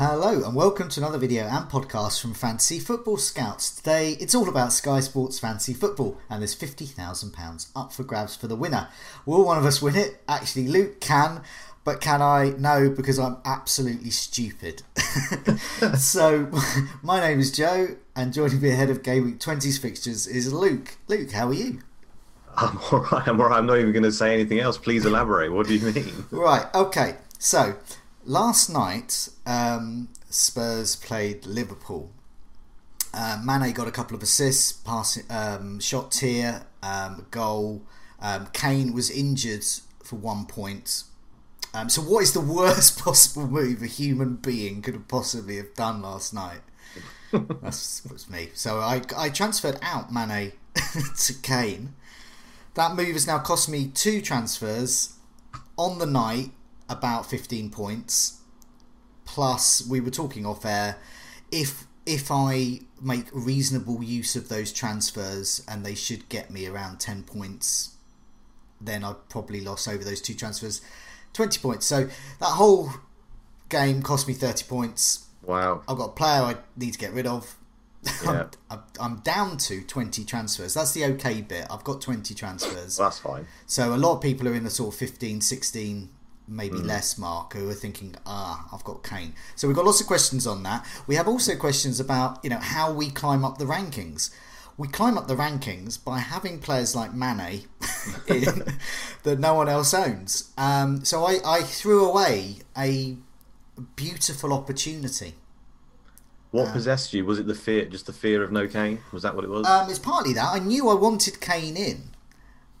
Hello and welcome to another video and podcast from Fantasy Football Scouts. Today it's all about Sky Sports Fantasy Football and there's £50,000 up for grabs for the winner. Will one of us win it? Actually, Luke can, but can I? No, because I'm absolutely stupid. so, my name is Joe and joining me ahead of Game Week 20's fixtures is Luke. Luke, how are you? I'm alright, I'm alright. I'm not even going to say anything else. Please elaborate. What do you mean? Right, okay. So, last night, um, Spurs played Liverpool. Uh, Mane got a couple of assists, passing, um, shot tier, um, goal. Um, Kane was injured for one point. Um, so, what is the worst possible move a human being could have possibly have done last night? That's was me. So I, I transferred out Mane to Kane. That move has now cost me two transfers on the night about 15 points. Plus, we were talking off air. If if I make reasonable use of those transfers and they should get me around 10 points, then I'd probably lost over those two transfers 20 points. So that whole game cost me 30 points. Wow. I've got a player I need to get rid of. Yeah. I'm, I'm down to 20 transfers. That's the okay bit. I've got 20 transfers. Well, that's fine. So a lot of people are in the sort of 15, 16, maybe less mark who are thinking, ah, I've got Kane. So we've got lots of questions on that. We have also questions about, you know, how we climb up the rankings. We climb up the rankings by having players like Mane in, that no one else owns. Um, so I, I threw away a beautiful opportunity. What possessed you? Was it the fear, just the fear of no Kane? Was that what it was? Um, it's partly that. I knew I wanted Kane in.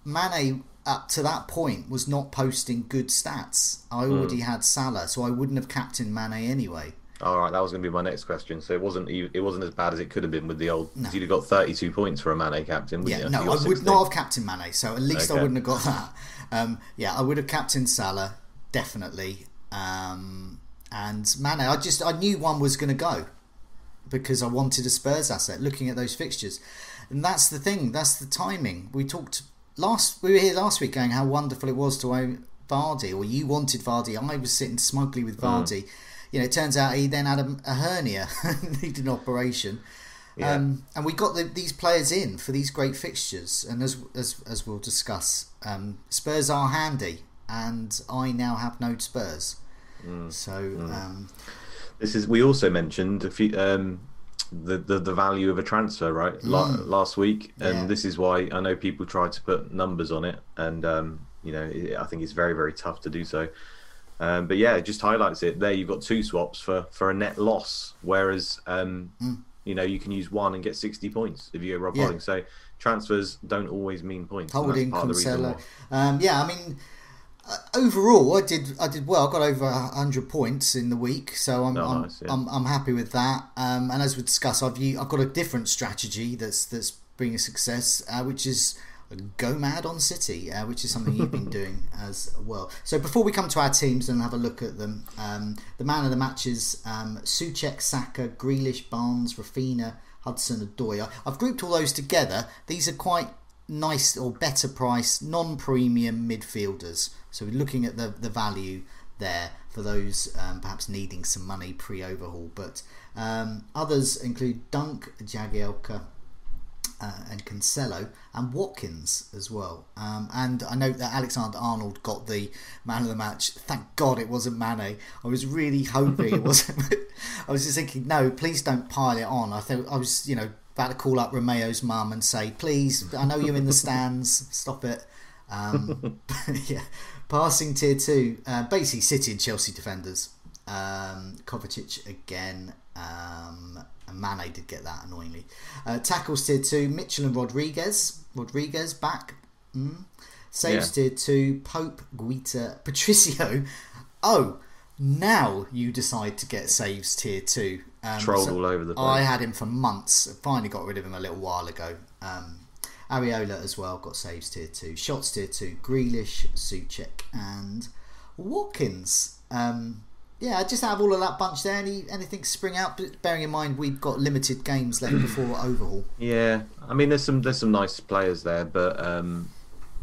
Mane, up to that point, was not posting good stats. I already had Salah, so I wouldn't have captained Mane anyway. All right, that was going to be my next question. So it wasn't it wasn't as bad as it could have been with the old. You'd have got 32 points for a Mane captain. Yeah, you? no, You I got would not have captained Mane, so at least I wouldn't have got that. Um, yeah, I would have captained Salah, definitely. Um, and Mane, I just I knew one was going to go because I wanted a Spurs asset. Looking at those fixtures, and that's the thing. That's the timing. We talked last. We were here last week going how wonderful it was to own Vardy, or you wanted Vardy. I was sitting smugly with Vardy. You know, it turns out he then had a, a hernia, needed an operation. Yeah. Um, and we got the, these players in for these great fixtures, and as as, as we'll discuss, um, Spurs are handy, and I now have no Spurs. Mm. So um, This is. We also mentioned a few. The, the the value of a transfer, right? La- last week, and Mm. Yeah. this is why I know people try to put numbers on it, and um, you know it, I think it's very very tough to do so. Um, but yeah, it just highlights it. There, you've got two swaps for for a net loss, whereas um, you know you can use one and get sixty points if you go Rob Mm. Yeah. Holding. So transfers don't always mean points. holding part of the reason Cancelo. why. Um, yeah, I mean, overall, I did I did well. I got over hundred points in the week, so I'm Oh, I'm, nice, yeah. I'm I'm happy with that. Um, and as we discussed, I've I've got a different strategy that's that's bringing success, uh, which is go mad on City, uh, which is something you've been doing as well. So before we come to our teams and have a look at them, um, the man of the matches: um, Soucek, Saka, Grealish, Barnes, Raphinha, Hudson, Odoi. I've grouped all those together. These are quite nice or better price non-premium midfielders. So we're looking at the the value there for those um, perhaps needing some money pre-overhaul. But um, others include Dunk, Jagielka, uh, and Cancelo and Watkins as well. Um, and I know that Alexander Arnold got the man of the match. Thank God it wasn't Mane. I was really hoping it wasn't. I was just thinking, no, please don't pile it on. I thought I was, you know, about to call up Romeo's mum and say, please, I know you're in the stands, stop it. Um, yeah, passing tier two, uh, basically City and Chelsea defenders. Um, Kovacic again. Um, and Mane did get that annoyingly. Uh, tackles tier two, Mitchell and Rodriguez. Rodriguez back. Mm. Saves yeah. tier two, Pope, Guaita, Patricio. Oh, now you decide to get saves tier two. Um, Trolled so all over the place. I had him for months. Finally got rid of him a little while ago. Um, Areola as well got saves tier two. Shots tier two, Grealish, Soucek, and Watkins. Um, yeah, I just have all of that bunch there. Any anything spring out? Bearing in mind we've got limited games left before overhaul. Yeah, I mean there's some there's some nice players there, but um,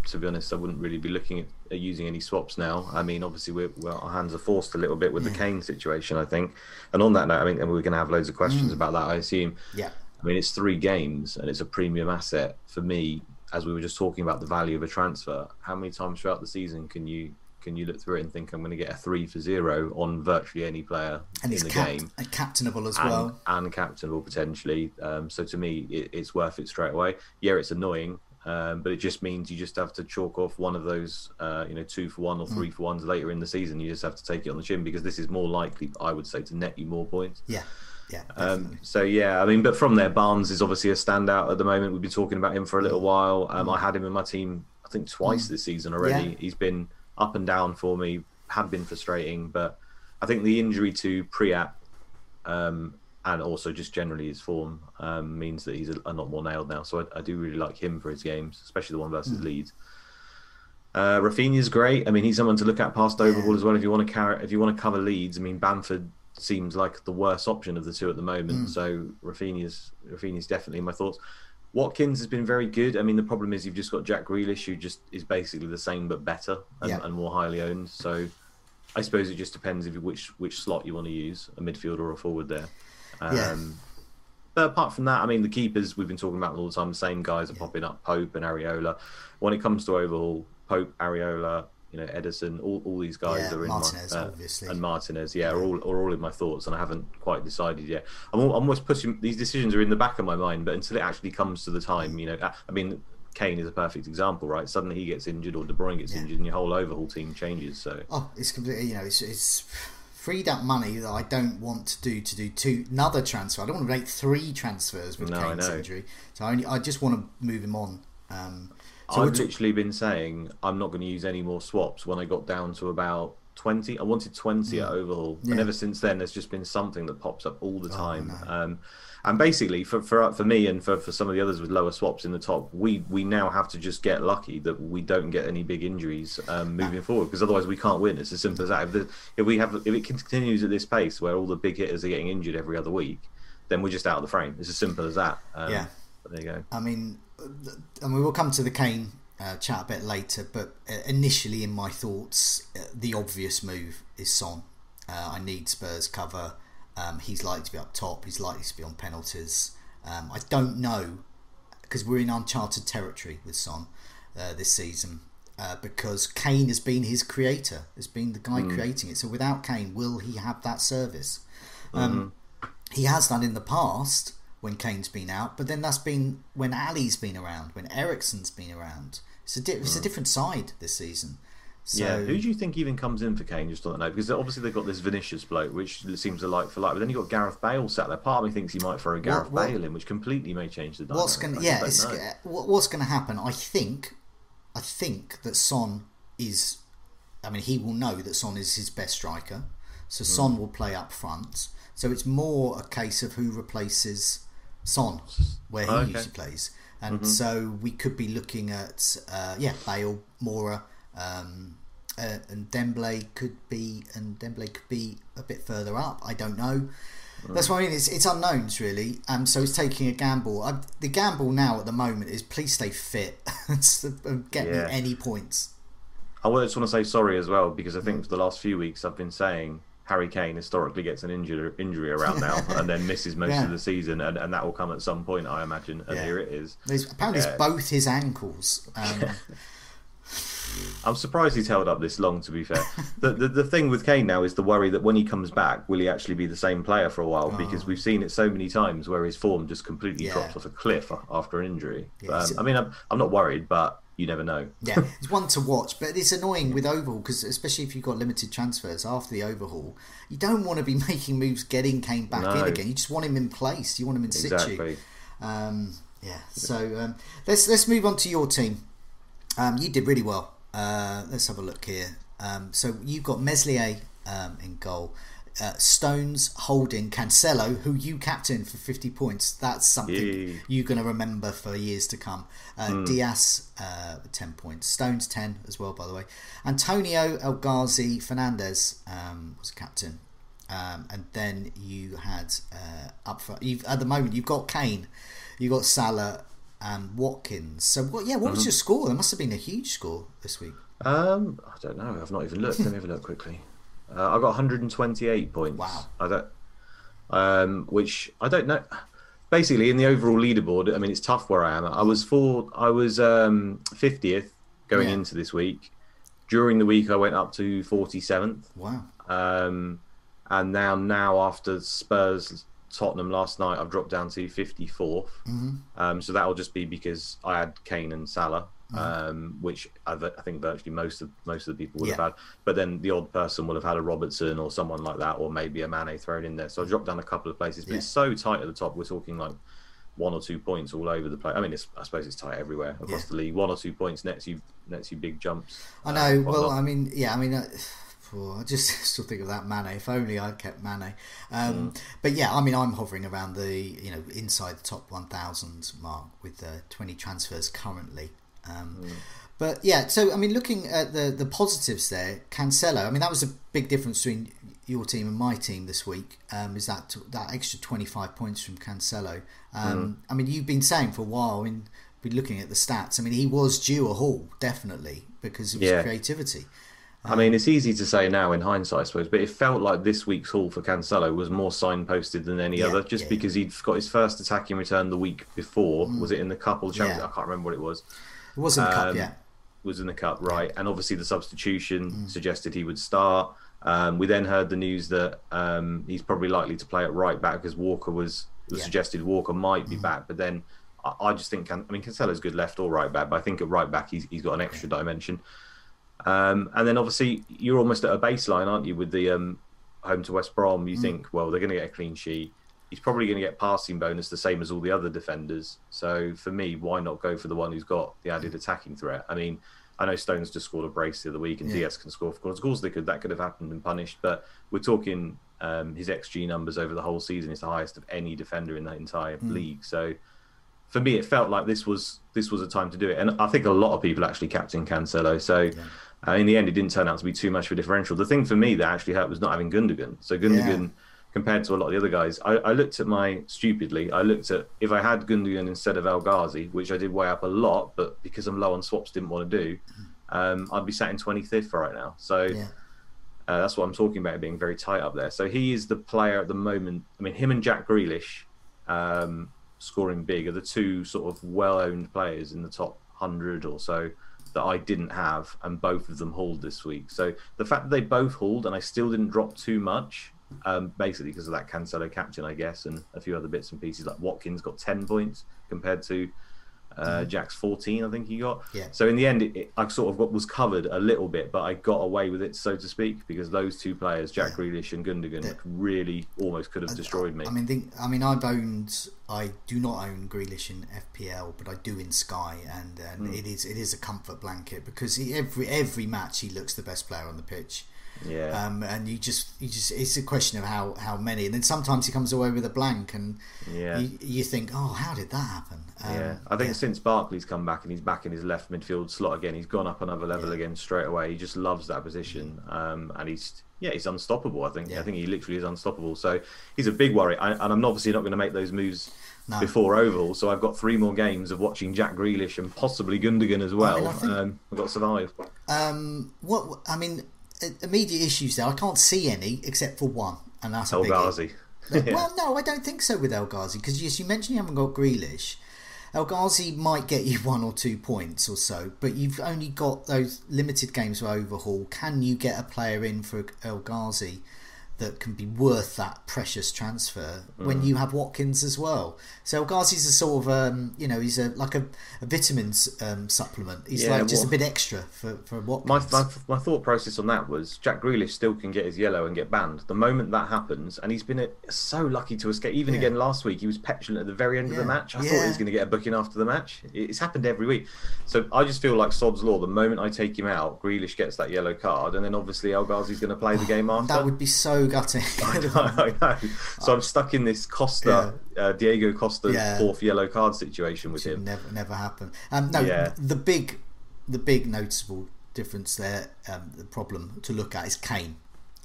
to be honest, I wouldn't really be looking at, at using any swaps now. I mean, obviously we're, well, our hands are forced a little bit with yeah. the Kane situation, I think. And on that note, I mean, and we're going to have loads of questions mm. about that, I assume. Yeah. I mean, it's three games and it's a premium asset for me. As we were just talking about the value of a transfer, how many times throughout the season can you can you look through it and think I'm going to get a three for zero on virtually any player and in the cap- game, and captainable as and, well, and captainable potentially. Um, so to me, it, it's worth it straight away. Yeah, it's annoying, um, but it just means you just have to chalk off one of those, uh, you know, two for one or three mm. for ones later in the season. You just have to take it on the chin because this is more likely, I would say, to net you more points. Yeah. Yeah. Um, so yeah, I mean, but from there, Barnes is obviously a standout at the moment. We've been talking about him for a little while. Um, I had him in my team, I think, twice mm. this season already. Yeah. He's been up and down for me had been frustrating, but I think the injury to Praet um, and also just generally his form um, means that he's a, a, lot more nailed now. So I, I, do really like him for his games, especially the one versus mm. Leeds. Uh, Raphinha's great. I mean, he's someone to look at past overhaul as well. If you want to carry, if you want to cover Leeds, I mean, Bamford seems like the worst option of the two at the moment. Mm. So Raphinha's Raphinha's definitely my thoughts. Watkins has been very good. I mean, the problem is you've just got Jack Grealish, who just is basically the same but better and, yeah. and more highly owned. So I suppose it just depends if you, which which slot you want to use, a midfielder or a forward there. Um, yeah. But apart from that, I mean, the keepers we've been talking about all the time. The same guys are yeah. popping up: Pope and Areola. When it comes to overhaul, Pope, Areola, you know, Ederson, all, all these guys yeah, are in Martinez, my, uh, obviously. and Martinez, yeah, are all are all in my thoughts, and I haven't quite decided yet. I'm, I'm almost putting these decisions are in the back of my mind, but until it actually comes to the time, you know, I mean, Kane is a perfect example, right? Suddenly he gets injured, or De Bruyne gets yeah. injured, and your whole overhaul team changes. So, oh, it's completely, you know, it's, it's freed up money that I don't want to do to do two another transfer. I don't want to make three transfers with no, Kane's injury, so I, only, I just want to move him on. Um, so I've literally been saying I'm not going to use any more swaps when I got down to about 20. I wanted 20 at overhaul, yeah. and ever since then, there's just been something that pops up all the oh, time. No. um, and basically, for, for for me and for, for some of the others with lower swaps in the top, we we now have to just get lucky that we don't get any big injuries um, moving forward, because otherwise we can't win. It's as simple as that. If, the, if we have if it continues at this pace where all the big hitters are getting injured every other week, then we're just out of the frame. It's as simple as that. Um, yeah. there you go. I mean, and we will come to the Kane uh, chat a bit later, but uh, initially in my thoughts, uh, the obvious move is Son. Uh, I need Spurs cover. Um, he's likely to be up top. He's likely to be on penalties. Um, I don't know because we're in uncharted territory with Son uh, this season. Uh, because Kane has been his creator, has been the guy mm. creating it. So without Kane, will he have that service? Um, mm-hmm. He has done in the past, when Kane's been out, but then that's been when Alli's been around, when Eriksen's been around. It's a, di- it's a hmm. different side this season. So, yeah, who do you think even comes in for Kane? Just on that note, because obviously they've got this Vinicius bloke, which seems a like for like, but then you have got Gareth Bale sat there. Part of me thinks he might throw a Gareth what, what, Bale in, which completely may change the dynamic. What's going? Yeah, what's going to happen? I think, I think that Son is. I mean, he will know that Son is his best striker, so mm. Son will play up front. So it's more a case of who replaces Son, where he oh, okay. usually plays. And mm-hmm. so we could be looking at, uh, yeah, Bale, Moura, um, uh, and Ndombele could be, and Ndombele could be a bit further up. I don't know. Mm. That's what I mean. It's, it's unknowns really. Um, so he's taking a gamble. I, the gamble now at the moment is please stay fit and get yeah. me any points. I just want to say sorry as well because I think for the last few weeks I've been saying Harry Kane historically gets an injury injury around now and then misses most Yeah. of the season, and, and that will come at some point, I imagine. And Yeah. here it is. It's, apparently, Yeah. it's both his ankles. Um, I'm surprised he's held up this long. To be fair, the, the the thing with Kane now is the worry that when he comes back, will he actually be the same player for a while? Because we've seen it so many times where his form just completely Oh. Drops off a cliff after an injury. Yeah, um, I mean, I'm, I'm not worried, but you never know. yeah, it's one to watch, but it's annoying with overhaul because especially if you've got limited transfers after the overhaul, you don't want to be making moves getting Kane back in again. You just want him in place. You want him in situ. Exactly. Um, yeah. So um, let's let's move on to your team. Um, you did really well. Uh, let's have a look here. Um, so you've got Meslier um, in goal. Uh, Stones, Holding, Cancelo, who you captain for 50 points. That's something Yay. you're going to remember for years to come. Uh, Diaz, uh, 10 points. Stones, 10 as well, by the way. Antonio El Ghazi Fernandes um, was captain. Um, and then you had uh, up front. You've, at the moment, you've got Kane, you've got Salah and Watkins. So what? Yeah, what was your score? There must have been a huge score this week. Um, I don't know. I've not even looked. Let me have a look quickly. Uh, I got 128 points. Wow. I don't. Um, which I don't know. Basically, in the overall leaderboard, I mean, it's tough where I am. I was four. I was um 50th going Yeah. into this week. During the week, I went up to 47th. Wow. Um, and now, now after Spurs Tottenham last night, I've dropped down to 54th. Um, so that'll just be because I had Kane and Salah, um, which I, I think virtually most of most of the people would Yeah. have had. But then the odd person will have had a Robertson or someone like that, or maybe a Mane thrown in there. So I dropped down a couple of places, but Yeah. it's so tight at the top. We're talking like one or two points all over the place. I mean, it's, I suppose it's tight everywhere across Yeah. the league. One or two points nets you nets you big jumps. I uh, know. well. I mean, yeah. I mean, uh, I just still think of that Mane. If only I kept Mane. Um, But yeah, I mean, I'm hovering around the you know inside the top 1,000 mark with uh, 20 transfers currently. Um, But yeah, so I mean, looking at the the positives there, Cancelo. I mean, that was a big difference between your team and my team this week. Um, is that that extra 25 points from Cancelo? Um, I mean, you've been saying for a while. I mean, been looking at the stats. I mean, he was due a haul definitely because of his Yeah. creativity. I mean, it's easy to say now in hindsight, I suppose, but it felt like this week's haul for Cancelo was more signposted than any Yeah, other, just yeah. because he'd got his first attacking return the week before. Was it in the cup or Champions? I can't remember what it was. It was in the cup, Um, yeah. Was in the cup, right? And obviously the substitution Mm. suggested he would start. Um, we then heard the news that um, he's probably likely to play at right back because Walker was, was Yeah. Mm. suggested Walker might be back, but then I, I just think Can- I mean Cancelo's good left or right back, but I think at right back he's he's got an extra dimension. Um, and then obviously you're almost at a baseline, aren't you, with the um, home to West Brom? Mm. You think, well, they're going to get a clean sheet. He's probably going to get passing bonus the same as all the other defenders. So for me, why not go for the one who's got the added attacking threat? I mean, I know Stones just scored a brace the other week, and Yeah. Diaz can score. Of course, of course, they could. That could have happened and punished. But we're talking um, his xG numbers over the whole season is the highest of any defender in that entire Hmm. league. So for me, it felt like this was this was a time to do it, and I think a lot of people actually captain Cancelo. So uh, in the end, it didn't turn out to be too much of a differential. The thing for me that actually hurt was not having Gundogan. So Gundogan, compared to a lot of the other guys, I, I looked at my stupidly. I looked at if I had Gundogan instead of El Ghazi, which I did weigh up a lot, but because I'm low on swaps, didn't want to do. Um, I'd be sat in 25th right now. So. Yeah. Uh, that's what I'm talking about, being very tight up there. So he is the player at the moment. I mean, him and Jack Grealish, um, scoring big, are the two sort of well-owned players in the top hundred or so that I didn't have, and both of them hauled this week. So the fact that they both hauled and I still didn't drop too much, um, basically because of that Cancelo captain, I guess, and a few other bits and pieces. Like Watkins got ten points compared to uh, Jack's 14, I think he got. Yeah. So in the end, it, it, I sort of got, was covered a little bit, but I got away with it, so to speak, because those two players, Jack Grealish and Gundogan, really almost could have destroyed me. I mean, think, I mean, I've owned. I do not own Grealish in FPL, but I do in Sky, and, and Hmm. it is it is a comfort blanket because he, every every match he looks the best player on the pitch. Yeah. Um, and you just, you just, it's a question of how, how many, and then sometimes he comes away with a blank, and Yeah. you, you think, oh, how did that happen? Um, yeah, I think since Barkley's come back and he's back in his left midfield slot again, he's gone up another level again straight away. He just loves that position, um, and he's yeah, he's unstoppable. I think Yeah. I think he literally is unstoppable. So he's a big worry, I, and I'm obviously not going to make those moves No. before overhaul. So I've got three more games of watching Jack Grealish and possibly Gundogan as well. I think- um, I've got to survive. Um, what I mean, Uh, immediate issues there. I can't see any except for one, and that's El. Ghazi. Well, no, I don't think so with El Ghazi because yes, you mentioned you haven't got Grealish. El Ghazi might get you one or two points or so, but you've only got those limited games for overhaul. Can you get a player in for El Ghazi that can be worth that precious transfer when Mm. you have Watkins as well? So Ghazi's a sort of um, you know he's a like a, a vitamins um, supplement. He's Yeah, like just well- a bit extra for for Watkins. My, my my thought process on that was Jack Grealish still can get his yellow and get banned. The moment that happens, and he's been uh, so lucky to escape. Even Yeah. again last week, he was petulant at the very end of the match. I thought he was going to get a booking after the match. It's happened every week. So I just feel like sod's law. The moment I take him out, Grealish gets that yellow card, and then obviously El Ghazi's going to play the game after. that would be so gutting. I know. So I'm stuck in this Costa, uh, Diego Costa Yeah. fourth yellow card situation with Should him. never never happen. Um, no, Yeah. the big the big noticeable difference there, um, the problem to look at is Kane.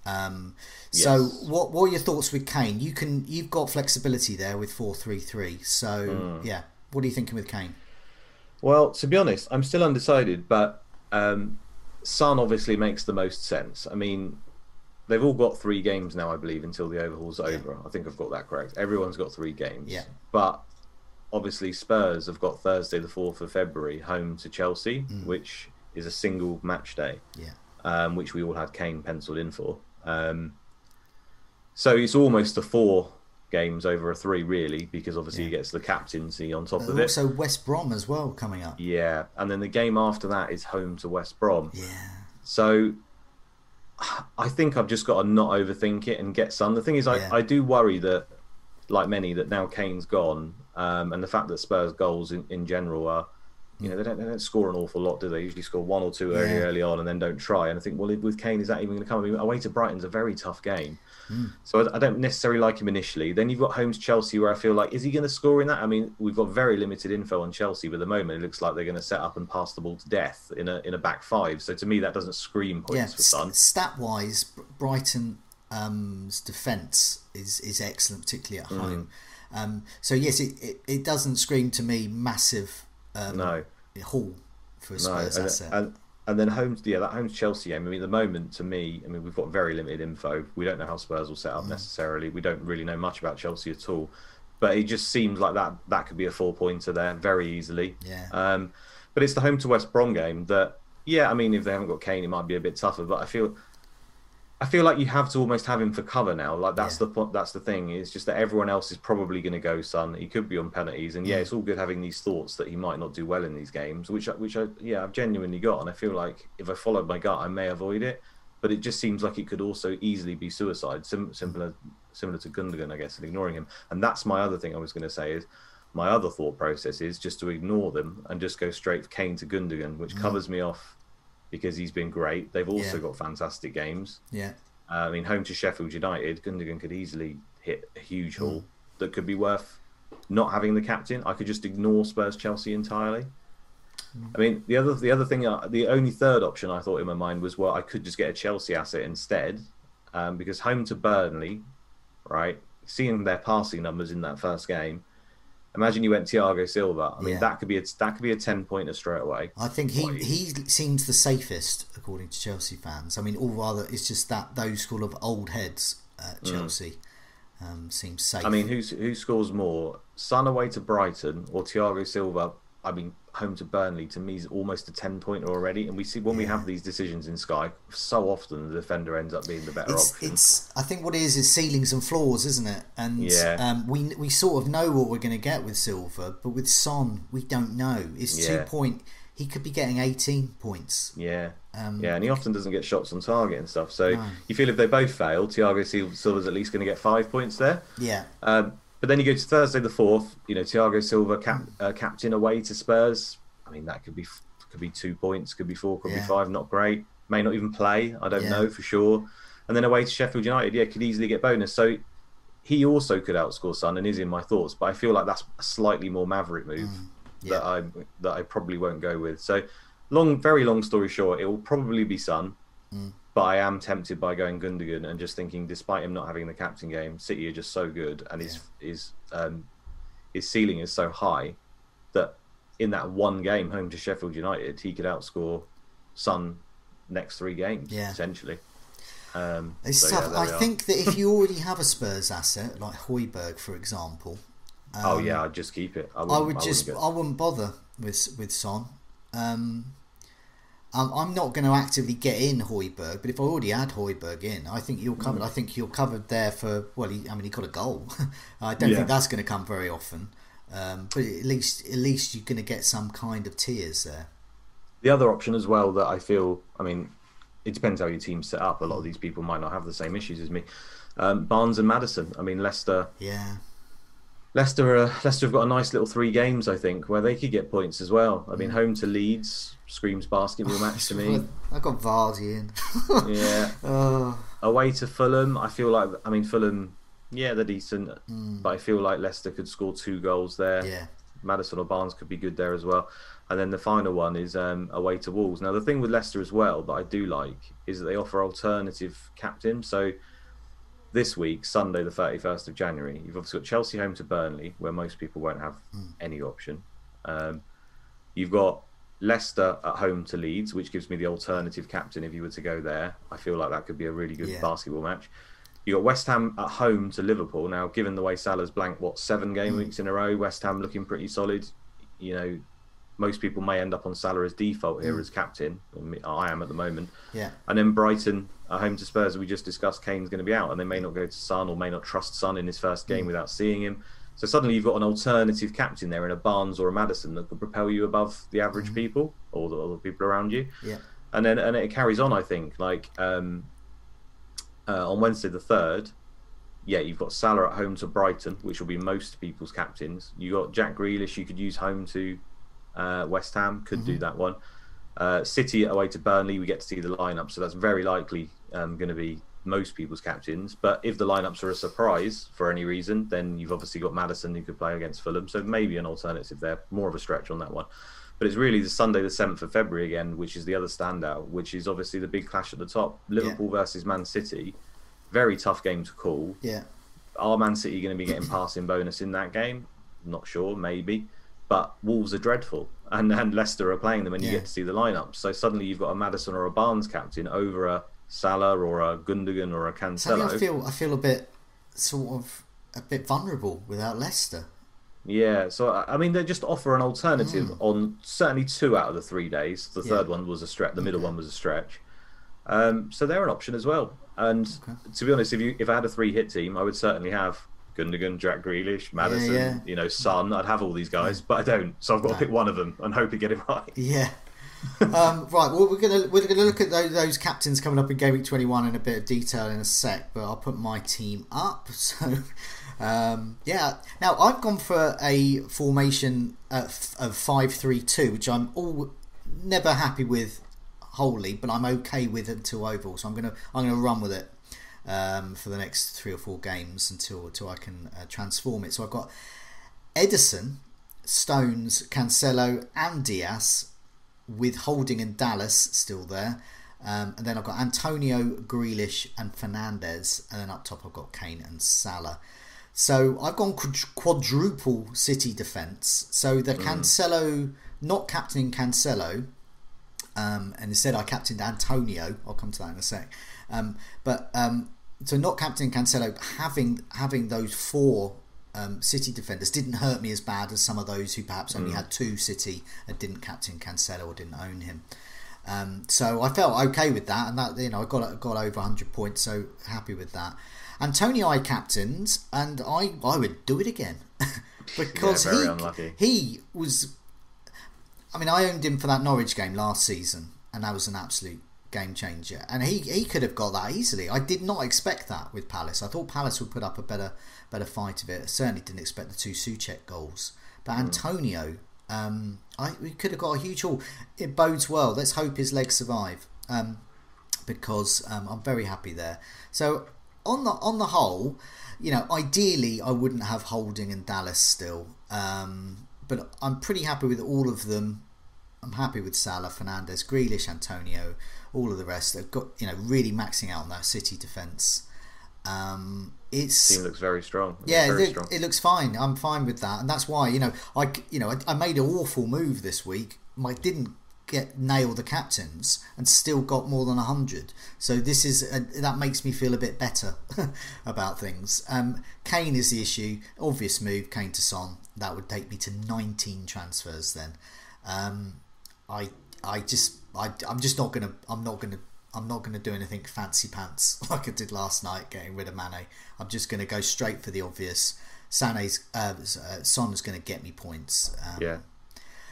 Um, so Yes. what what are your thoughts with Kane? You can you've got flexibility there with four three three. So Hmm. yeah, what are you thinking with Kane? Well, to be honest, I'm still undecided, but um, Son obviously makes the most sense. I mean, they've all got three games now, I believe, until the overhaul's over. I think I've got that correct. Everyone's got three games. Yeah. But obviously, Spurs have got Thursday, the 4th of February, home to Chelsea, which is a single match day. Yeah, um, which we all had Kane penciled in for. Um, so it's almost a four games over a three, really, because obviously he gets the captaincy on top But of it. also West Brom as well coming up. Yeah, and then the game after that is home to West Brom. Yeah, So I think I've just got to not overthink it and get some. The thing is, I, Yeah. I do worry that, like many, that now Kane's gone, um, and the fact that Spurs goals in, in general are, you know, they don't, they don't score an awful lot, do they? Usually score one or two early, Yeah. early on and then don't try. And I think, well, with Kane, is that even going to come? I mean, away to Brighton's a very tough game. So I, I don't necessarily like him initially. Then you've got home to Chelsea, where I feel like, is he going to score in that? I mean, we've got very limited info on Chelsea, but at the moment it looks like they're going to set up and pass the ball to death in a in a back five. So to me, that doesn't scream points yeah. for Son. stat wise, Brighton's defence is is excellent, particularly Mm. at home. Um, so yes, it, it, it doesn't scream to me massive um, No. haul for a No, Spurs and, and and then home, yeah, that home Chelsea game. I mean, at the moment, to me, I mean, we've got very limited info. We don't know how Spurs will Mm. set up necessarily. We don't really know much about Chelsea at all. But it just seems like that that could be a four pointer there very easily. Yeah. Um, but it's the home to West Brom game that, yeah, I mean, if they haven't got Kane, it might be a bit tougher. But I feel, I feel like you have to almost have him for cover now. Like that's Yeah. the. That's the thing. It's just that everyone else is probably going to go Son. He could be on penalties, and yeah, Mm. it's all good having these thoughts that he might not do well in these games, which I- which I yeah I've genuinely got, and I feel like if I followed my gut, I may avoid it. But it just seems like it could also easily be suicide, sim- similar similar to Gundogan, I guess, and ignoring him. And that's my other thing I was going to say is my other thought process is just to ignore them and just go straight Kane to Gundogan, which covers me off because he's been great. They've also Mm. Yeah. got fantastic games. yeah, Uh, I mean, home to Sheffield United, Gundogan could easily hit a huge Hmm. haul that could be worth not having the captain. I could just ignore Spurs Chelsea entirely. Hmm. I mean, the other the other thing, uh, the only third option I thought in my mind was well, I could just get a Chelsea asset instead, um, because home to Burnley, right? Seeing their passing numbers in that first game, imagine you went Thiago Silva. I mean, Yeah. that could be a, that could be a ten pointer straight away. I think he, he seems the safest according to Chelsea fans. I mean, or rather, it's just that those sort of old heads at Chelsea um, seem safe. Mm. I mean, who's who scores more? Son away to Brighton or Thiago Silva? I mean, home to Burnley to me is almost a ten pointer already. And we see when we have these decisions in Sky, so often the defender ends up being the better it's, option. it's I think what it is is ceilings and floors, isn't it? And Yeah. um, we we sort of know what we're going to get with Silva, but with Son, we don't know. It's Yeah. two point. He could be getting eighteen points. Yeah. Um, yeah, and he often doesn't get shots on target and stuff. So you feel if they both fail, Thiago Sil- Silva's at least going to get five points there. Yeah, Um, but then you go to Thursday the fourth. You know, Thiago Silva cap, uh, captain away to Spurs. I mean, that could be could be two points, could be four, could Yeah. be five. Not great. May not even play. I don't Yeah. know for sure. And then away to Sheffield United, yeah, could easily get bonus. So he also could outscore Son and is in my thoughts. But I feel like that's a slightly more maverick move Mm. that I that I probably won't go with. So long, very long story short, it will probably be Son. Mm. But I am tempted by going Gundogan and just thinking, despite him not having the captain game, City are just so good, and his his um, his ceiling is so high that in that one game home to Sheffield United, he could outscore Son next three games Yeah. essentially. Um, so, yeah, I think that if you already have a Spurs asset like Hojbjerg, for example, oh yeah, I'd just keep it. I, I wouldn't- just go- I wouldn't bother with with Son. Um, I'm, I'm not going to actively get in Hojbjerg, but if I already had Hojbjerg in, I think you're Mm. covered. I think you're covered there for well. He, I mean, he got a goal. I don't Yeah. think that's going to come very often, um, but at least at least you're going to get some kind of tears there. The other option as well that I feel, I mean, it depends how your team's set up. A lot of these people might not have the same issues as me. Um, Barnes and Maddison. I mean, Leicester. Yeah, Leicester, uh, Leicester have got a nice little three games, I think, where they could get points as well. I Mm. mean, home to Leeds screams basketball match to me. I got Vardy in. Yeah, oh, away to Fulham. I feel like, I mean, Fulham, yeah, they're decent, but I feel like Leicester could score two goals there. Mm. yeah, Maddison or Barnes could be good there as well. And then the final one is um, away to Wolves. Now, the thing with Leicester as well that I do like is that they offer alternative captain. So this week, Sunday, the 31st of January, you've obviously got Chelsea home to Burnley, where most people won't have any option. Um, you've got Leicester at home to Leeds, which gives me the alternative captain if you were to go there. I feel like that could be a really good Yeah. basketball match. You got West Ham at home to Liverpool. Now, given the way Salah's blanked, what seven game weeks in a row, West Ham looking pretty solid. You know, most people may end up on Salah as default here as captain. I am at the moment. yeah, And then Brighton at home to Spurs. We just discussed Kane's going to be out, and they may not go to Son or may not trust Son in his first game without seeing him. So suddenly you've got an alternative captain there in a Barnes or a Maddison that could propel you above the average people or the other people around you yeah, and then and it carries on. I think like um, uh, on Wednesday the third, yeah, you've got Salah at home to Brighton, which will be most people's captains. You got Jack Grealish, you could use home to uh, West Ham, could do that one. Uh, City away to Burnley, we get to see the lineup, so that's very likely um, going to be most people's captains. But if the lineups are a surprise for any reason, then you've obviously got Maddison who could play against Fulham, so maybe an alternative there. More of a stretch on that one. But it's really the Sunday, the 7th of February again, which is the other standout, which is obviously the big clash at the top Liverpool versus Man City. Very tough game to call. yeah. Are Man City going to be getting passing bonus in that game? Not sure, maybe. But Wolves are dreadful, and, and Leicester are playing them, and you Yeah. get to see the lineup. So suddenly you've got a Maddison or a Barnes captain over a Salah or a Gundogan or a Cancelo. I feel I feel a bit sort of a bit vulnerable without Leicester. Yeah, so I I mean, they just offer an alternative Mm. on certainly two out of the three days. The Yeah. third one was a stretch. The middle one was a stretch. Um, so they're an option as well. And to be honest, if you if I had a three hit team, I would certainly have Gundogan, Jack Grealish, Maddison, yeah. you know, Son. I'd have all these guys, but I don't. So I've got to pick one of them and hope to get it right. Yeah. um, right. Well, we're gonna we're gonna look at those, those captains coming up in game week twenty one in a bit of detail in a sec. But I'll put my team up. So, um, yeah. Now I've gone for a formation of, of five three two, which I'm all never happy with wholly, but I'm okay with until overall. So I'm gonna I'm gonna run with it um, for the next three or four games until until I can uh, transform it. So I've got Ederson, Stones, Cancelo, and Diaz, with Holding and Dallas still there. Um, and then I've got Antonio, Grealish, and Fernandes. And then up top, I've got Kane and Salah. So I've gone quadruple City defence. So the Cancelo, not captaining Cancelo, um, and instead I captained Antonio. I'll come to that in a sec. Um, but um, so not captaining Cancelo, having having those four um, City defenders didn't hurt me as bad as some of those who perhaps only had two City and didn't captain Cancelo or didn't own him. Um, so I felt okay with that, and that you know I got got over 100 points, so happy with that. And Tony I captained, and I I would do it again because Yeah, he unlucky. he was. I mean, I owned him for that Norwich game last season, and that was an absolute game changer. And he, he could have got that easily. I did not expect that with Palace. I thought Palace would put up a better better fight of it. I certainly didn't expect the two Soucek goals. But Antonio, um, I we could have got a huge haul. It bodes well. Let's hope his legs survive. Um, because um, I'm very happy there. So on the on the whole, you know, ideally I wouldn't have Holding and Dallas still, um, but I'm pretty happy with all of them. I'm happy with Salah, Fernandes, Grealish, Antonio, all of the rest. They've got you know really maxing out on that City defence. Um, it's Team looks very strong. It yeah, very it, strong. it looks fine. I'm fine with that, and that's why you know I you know I, I made an awful move this week. I didn't get nail the captains and still got more than 100 so this is a, that makes me feel a bit better about things um, Kane is the issue obvious move Kane to Son that would take me to 19 transfers then um, I I just I, I'm just not gonna I'm not gonna I'm not going to do anything fancy pants like I did last night, getting rid of Mane. I'm just going to go straight for the obvious. Sane's uh, uh, Son's going to get me points. Um, yeah.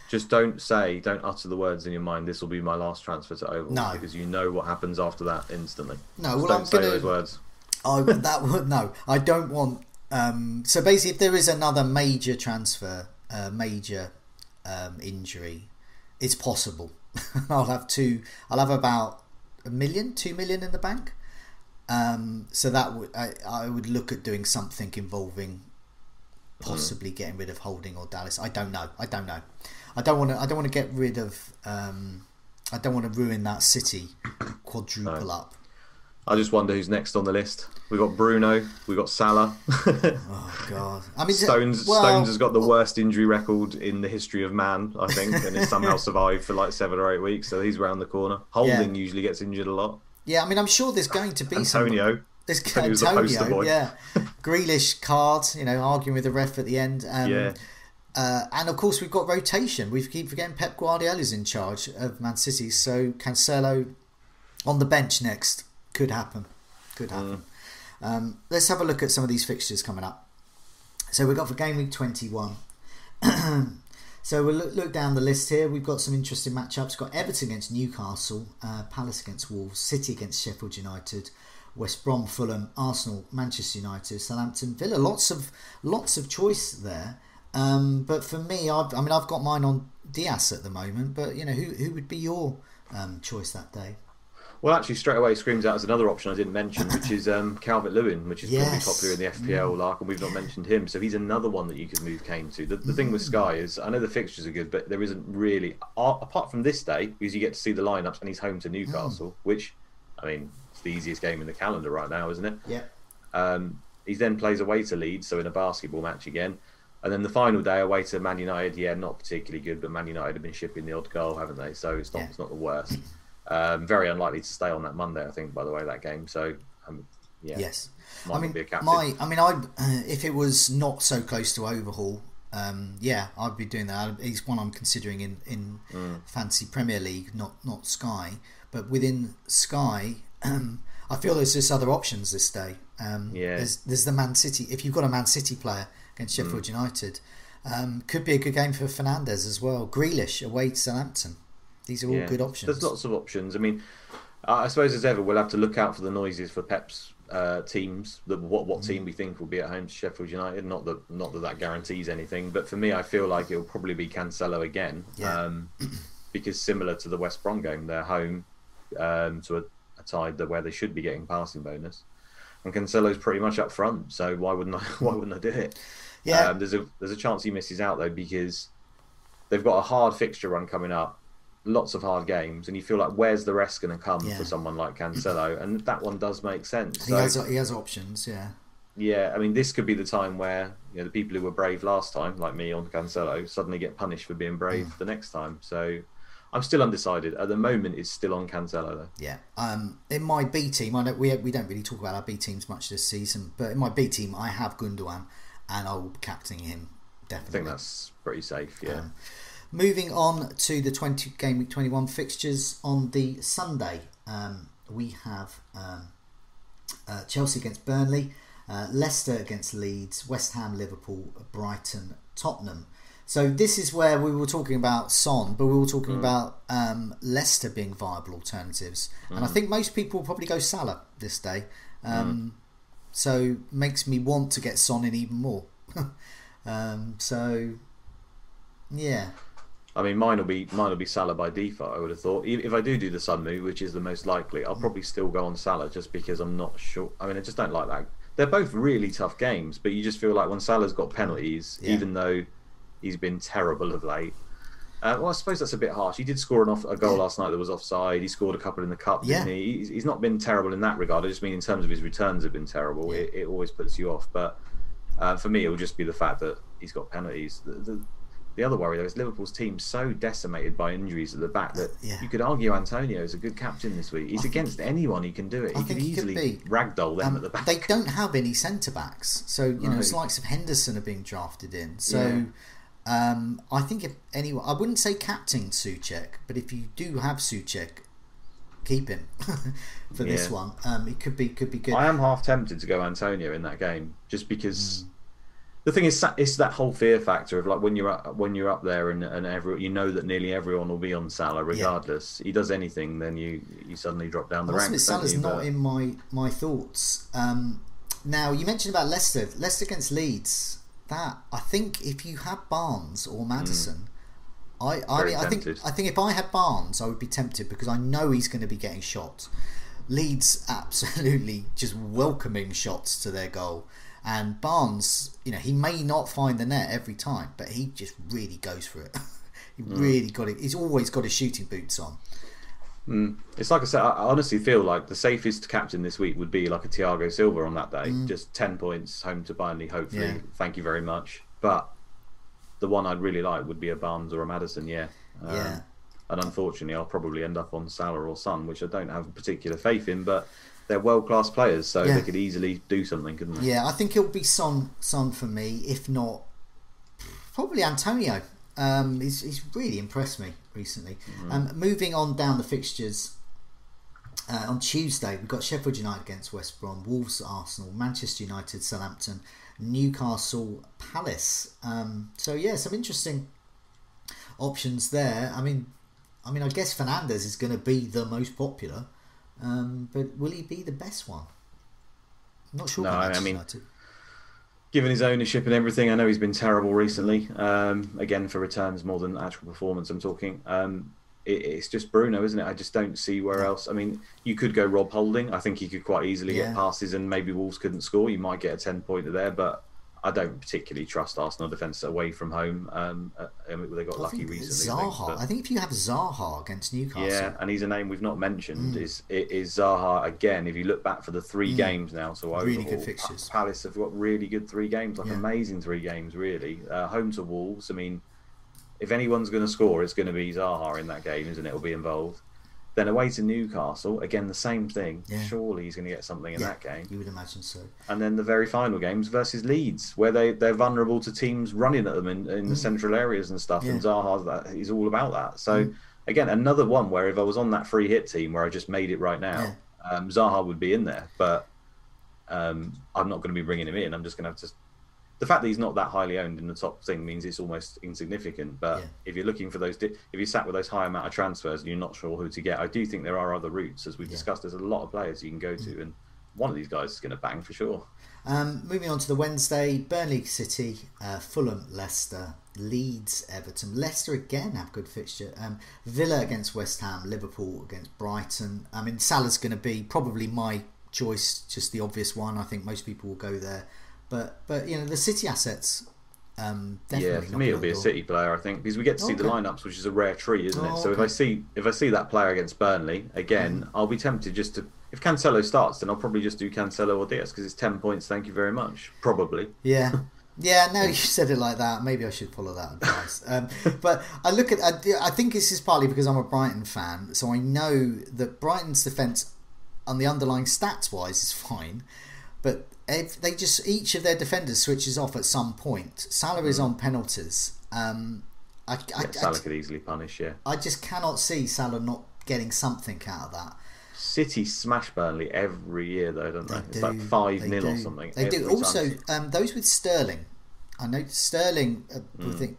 Just don't say, don't utter the words in your mind. This will be my last transfer to overhaul. No. because you know what happens after that instantly. No, well, don't I'm say gonna- those words. I that would no. I don't want. Um, so basically, if there is another major transfer, uh, major um, injury, it's possible. I'll have two. I'll have about a million, two million in the bank. Um, so that would I, I would look at doing something involving possibly getting rid of Holding or Dallas. I don't know. I don't know. I don't want to. I don't want to get rid of. Um, I don't want to ruin that City quadruple No. up. I just wonder who's next on the list. We've got Bruno, we've got Salah. Oh God! I mean, Stones well, Stones has got the worst injury record in the history of man, I think, and has somehow survived for like seven or eight weeks. So he's round the corner. Holding usually gets injured a lot. Yeah, I mean, I'm sure there's going to be some. Antonio, There's Antonio was the poster Antonio, boy. yeah. Grealish card, you know, arguing with the ref at the end. Um, Yeah. Uh, and of course, we've got rotation. We keep forgetting Pep Guardiola's in charge of Man City, so Cancelo on the bench next could happen. Could happen. Um, let's have a look at some of these fixtures coming up. So we've got for game week 21. so we'll look, look down the list here. We've got some interesting matchups. We've got Everton against Newcastle, uh, Palace against Wolves, City against Sheffield United, West Brom, Fulham, Arsenal, Manchester United, Southampton, Villa. Lots of lots of choice there. Um, but for me, I've, I mean, I've got mine on Diaz at the moment. But you know, who who would be your um, choice that day? Well, actually, straight away screams out as another option I didn't mention, which is um, Calvert Lewin, which is Yes. probably popular in the FPL, Lark, and we've not mentioned him. So he's another one that you could move Kane to. The, the thing with Sky is, I know the fixtures are good, but there isn't really, apart from this day, because you get to see the lineups, and he's home to Newcastle, which, I mean, it's the easiest game in the calendar right now, isn't it? Yeah, Um, he then plays away to Leeds, so in a basketball match again. And then the final day away to Man United, yeah, not particularly good, but Man United have been shipping the odd goal, haven't they? So it's not, Yeah. it's not the worst. Um, very unlikely to stay on that Monday, I think, by the way, that game. So, um, yeah. yes. Might I mean, be a captain. my, I mean, I uh, if it was not so close to overhaul, um, yeah, I'd be doing that. He's one I'm considering in in Mm. Fantasy Premier League, not not Sky, but within Sky, um, I feel there's just other options this day. Um, Yeah. there's there's the Man City. If you've got a Man City player against Sheffield Mm. United, um, could be a good game for Fernandes as well. Grealish away to Southampton. These are all Yeah. good options. There's lots of options. I mean, I suppose as ever, we'll have to look out for the noises for Pep's uh, teams. The, what what Mm. team we think will be at home to Sheffield United. Not that not that that guarantees anything, but for me, I feel like it'll probably be Cancelo again. Yeah. Um, because similar to the West Brom game, they're home um, to a, a tide where they should be getting passing bonus. And Cancelo's pretty much up front, so why wouldn't I? Why wouldn't I do it? Yeah. Um, there's a there's a chance he misses out though because they've got a hard fixture run coming up, lots of hard games, and you feel like where's the rest going to come Yeah. for someone like Cancelo? And that one does make sense. he has he has options. Yeah. yeah, I mean this could be the time where you know the people who were brave last time, like me on Cancelo, suddenly get punished for being brave Mm. the next time. So I'm still undecided. At the moment, it's still on Cancelo though. Yeah. Um, in my B team, I don't, we we don't really talk about our B teams much this season, but in my B team, I have Gundogan, and I will be captaining him definitely. I think that's pretty safe. Yeah. Um, moving on to the twenty game week twenty one fixtures on the Sunday, um, we have um, uh, Chelsea against Burnley, uh, Leicester against Leeds, West Ham, Liverpool, Brighton, Tottenham. So this is where we were talking about Son, but we were talking about um, Leicester being viable alternatives, and I think most people will probably go Salah this day. Um, So makes me want to get Son in even more. um, so yeah, I mean, mine will be mine will be Salah by default. I would have thought. If if I do do the Son move, which is the most likely, I'll probably still go on Salah just because I'm not sure. I mean, I just don't like that. They're both really tough games, but you just feel like when Salah's got penalties, Yeah. even though he's been terrible of late. Uh, well, I suppose that's a bit harsh. He did score an off, a goal last night that was offside. He scored a couple in the cup, didn't Yeah. he? He's, he's not been terrible in that regard. I just mean in terms of his returns have been terrible. Yeah. It, it always puts you off. But uh, for me, it will just be the fact that he's got penalties. The, the, the other worry though is Liverpool's team so decimated by injuries at the back that yeah. you could argue Antonio is a good captain this week. He's against anyone he can do it. I He could think he could easily ragdoll them Um, at the back. They don't have any centre backs, so you know, Right. it's likes of Henderson are being drafted in. So um, I think if anyone, I wouldn't say captain Soucek, but if you do have Soucek, keep him for this Yeah. one. Um, it could be could be good. I am half tempted to go Antonio in that game just because Hmm. The thing is it's that whole fear factor of like when you're up, when you're up there and and every, you know that nearly everyone will be on Salah regardless. He does anything, then you you suddenly drop down the I ranks. Salah's you? not But- in my my thoughts. Um, now you mentioned about Leicester, Leicester against Leeds. That I think if you had Barnes or Maddison, I I Hmm. Mean I think. I think if I had Barnes, I would be tempted because I know he's going to be getting shot. Leeds absolutely just welcoming shots to their goal. And Barnes, you know, he may not find the net every time, but he just really goes for it. he Hmm. really got it. He's always got his shooting boots on. It's like I said, I honestly feel like the safest captain this week would be like a Thiago Silva on that day. Just 10 points home to Burnley, hopefully. Mm. Yeah. Thank you very much. But the one I'd really like would be a Barnes or a Maddison, yeah. Um, Yeah. And unfortunately, I'll probably end up on Salah or Son, which I don't have particular faith in, but they're world class players, so Yeah. they could easily do something, couldn't they? Yeah, I think it'll be Son Son for me, if not probably Antonio. Um, he's, he's really impressed me recently. Um, moving on down the fixtures. Uh, on Tuesday, we've got Sheffield United against West Brom, Wolves, Arsenal, Manchester United, Southampton, Newcastle, Palace. Um, so yeah, some interesting options there. I mean, I mean, I guess Fernandes is going to be the most popular, um, but will he be the best one? I'm not sure. No, I mean, United. given his ownership and everything, I know he's been terrible recently. Um, again, for returns more than actual performance, I'm talking. Um, it, it's just Bruno, isn't it? I just don't see where else. I mean, you could go Rob Holding. I think he could quite easily Yeah. get passes, and maybe Wolves couldn't score. You might get a ten pointer there, but I don't particularly trust Arsenal defence away from home. Um, uh, and they got I lucky recently. I think, Zaha. but- I think if you have Zaha against Newcastle, yeah, and he's a name we've not mentioned. Mm. Is it is Zaha again? If you look back for the three games now, so I Really good fixtures. Palace have got really good three games, like Yeah. amazing three games, really. Uh, home to Wolves. I mean, if anyone's going to score, it's going to be Zaha in that game, isn't it? Will be involved. Then away to Newcastle, again the same thing. Yeah. Surely he's going to get something in yeah, that game. you would imagine so. And then the very final games versus Leeds, where they they're vulnerable to teams running at them in, in the central areas and stuff. And Mm. Yeah. Mm. Zaha's that he's all about that. So again, another one where if I was on that free hit team where I just made it right now, um, Zaha would be in there. But um, I'm not going to be bringing him in. I'm just going to have to. The fact that he's not that highly owned in the top thing means it's almost insignificant. But Yeah. if you're looking for those, di- if you sat with those high amount of transfers and you're not sure who to get, I do think there are other routes. As we've Yeah. Mm. discussed, there's a lot of players you can go to, and one of these guys is going to bang for sure. Um, moving on to the Wednesday, Burnley City, uh, Fulham, Leicester, Leeds, Everton. Leicester again have good fixture. Um, Villa against West Ham, Liverpool against Brighton. I mean, Salah's going to be probably my choice, just the obvious one. I think most people will go there. But but you know the City assets. Um, definitely Yeah, for me it'll be a. City player, I think, because we get to see the lineups, which is a rare treat, isn't it? Oh, So if. I see if I see that player against Burnley again, Mm. I'll be tempted just to. If Cancelo starts, then I'll probably just do Cancelo or Dias because it's ten points. Thank you very much. Probably. Yeah. Yeah, no, you said it like that. Maybe I should follow that advice. Um, but I look at, I, I think this is partly because I'm a Brighton fan, so I know that Brighton's defence, on the underlying stats wise, is fine. But if they just each of their defenders switches off at some point. Salah is on penalties. Um, I, I, Mm. Yeah, I, Salah could easily punish. Yeah. I just cannot see Salah not getting something out of that. City smash Burnley every year, though, don't they? They it's like five They 0 or something. They do. Also, um, those with Sterling, I know Sterling. Uh, Hmm. will think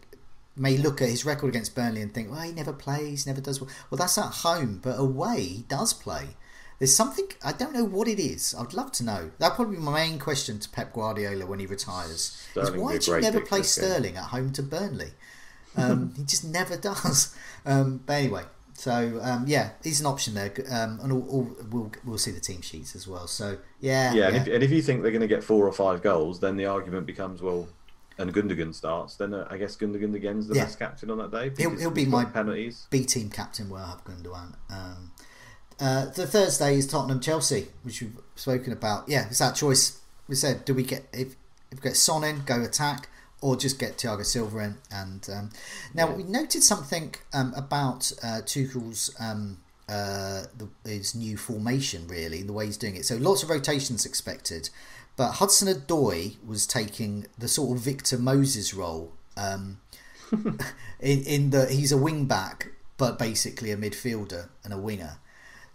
may look at his record against Burnley and think, well, he never plays, never does well. Well, that's at home, but away he does play. There's something I don't know what it is. I'd love to know. That'd probably be my main question to Pep Guardiola when he retires. Sterling is why did you never play this game. Sterling at home to Burnley? Um, he just never does. Um, but anyway, so um, yeah, he's an option there, um, and all, all, we'll we'll see the team sheets as well. So yeah, yeah, And, if, and if you think they're going to get four or five goals, then the argument becomes well. And Gundogan starts, then uh, I guess Gundogan again's the Yeah. best captain on that day. He'll- he'll be my- penalties. B team captain will have Gundogan. Um, uh, the Thursday is Tottenham Chelsea, which we've spoken about. Yeah, it's that choice. We said, do we get if if we get Son in, go attack, or just get Thiago Silva in. And um, now we noted something um, about uh, Tuchel's um, uh, the, his new formation, really, the way he's doing it. So lots of rotations expected, but Hudson Odoi was taking the sort of Victor Moses role. Um, in, in the he's a wing back, but basically a midfielder and a winger.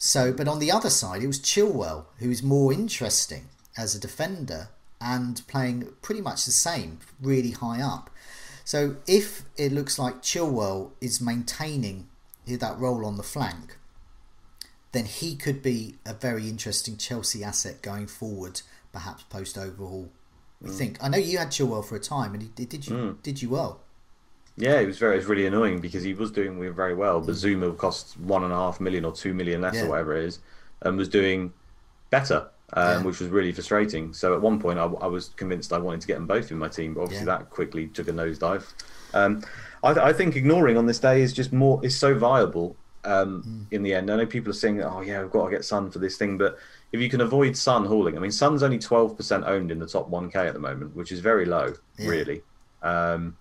So, but on the other side, it was Chilwell who is more interesting as a defender and playing pretty much the same, really high up. So, if it looks like Chilwell is maintaining that role on the flank, then he could be a very interesting Chelsea asset going forward, perhaps post overhaul. We mm. think. I know you had Chilwell for a time, and he, did you mm. did you well. Yeah, it was very, it was really annoying because he was doing very well, but Zouma cost one and a half million or two million less yeah. or whatever it is, and was doing better, um, yeah. which was really frustrating. So at one point, I, I, was convinced I wanted to get them both in my team, but obviously yeah. that quickly took a nosedive. Um, I, I, think ignoring on this day is just more is so viable um, mm. in the end. I know people are saying, "Oh yeah, we've got to get Son for this thing," but if you can avoid Son hauling, I mean, Son's only twelve percent owned in the top one K at the moment, which is very low, really. Um,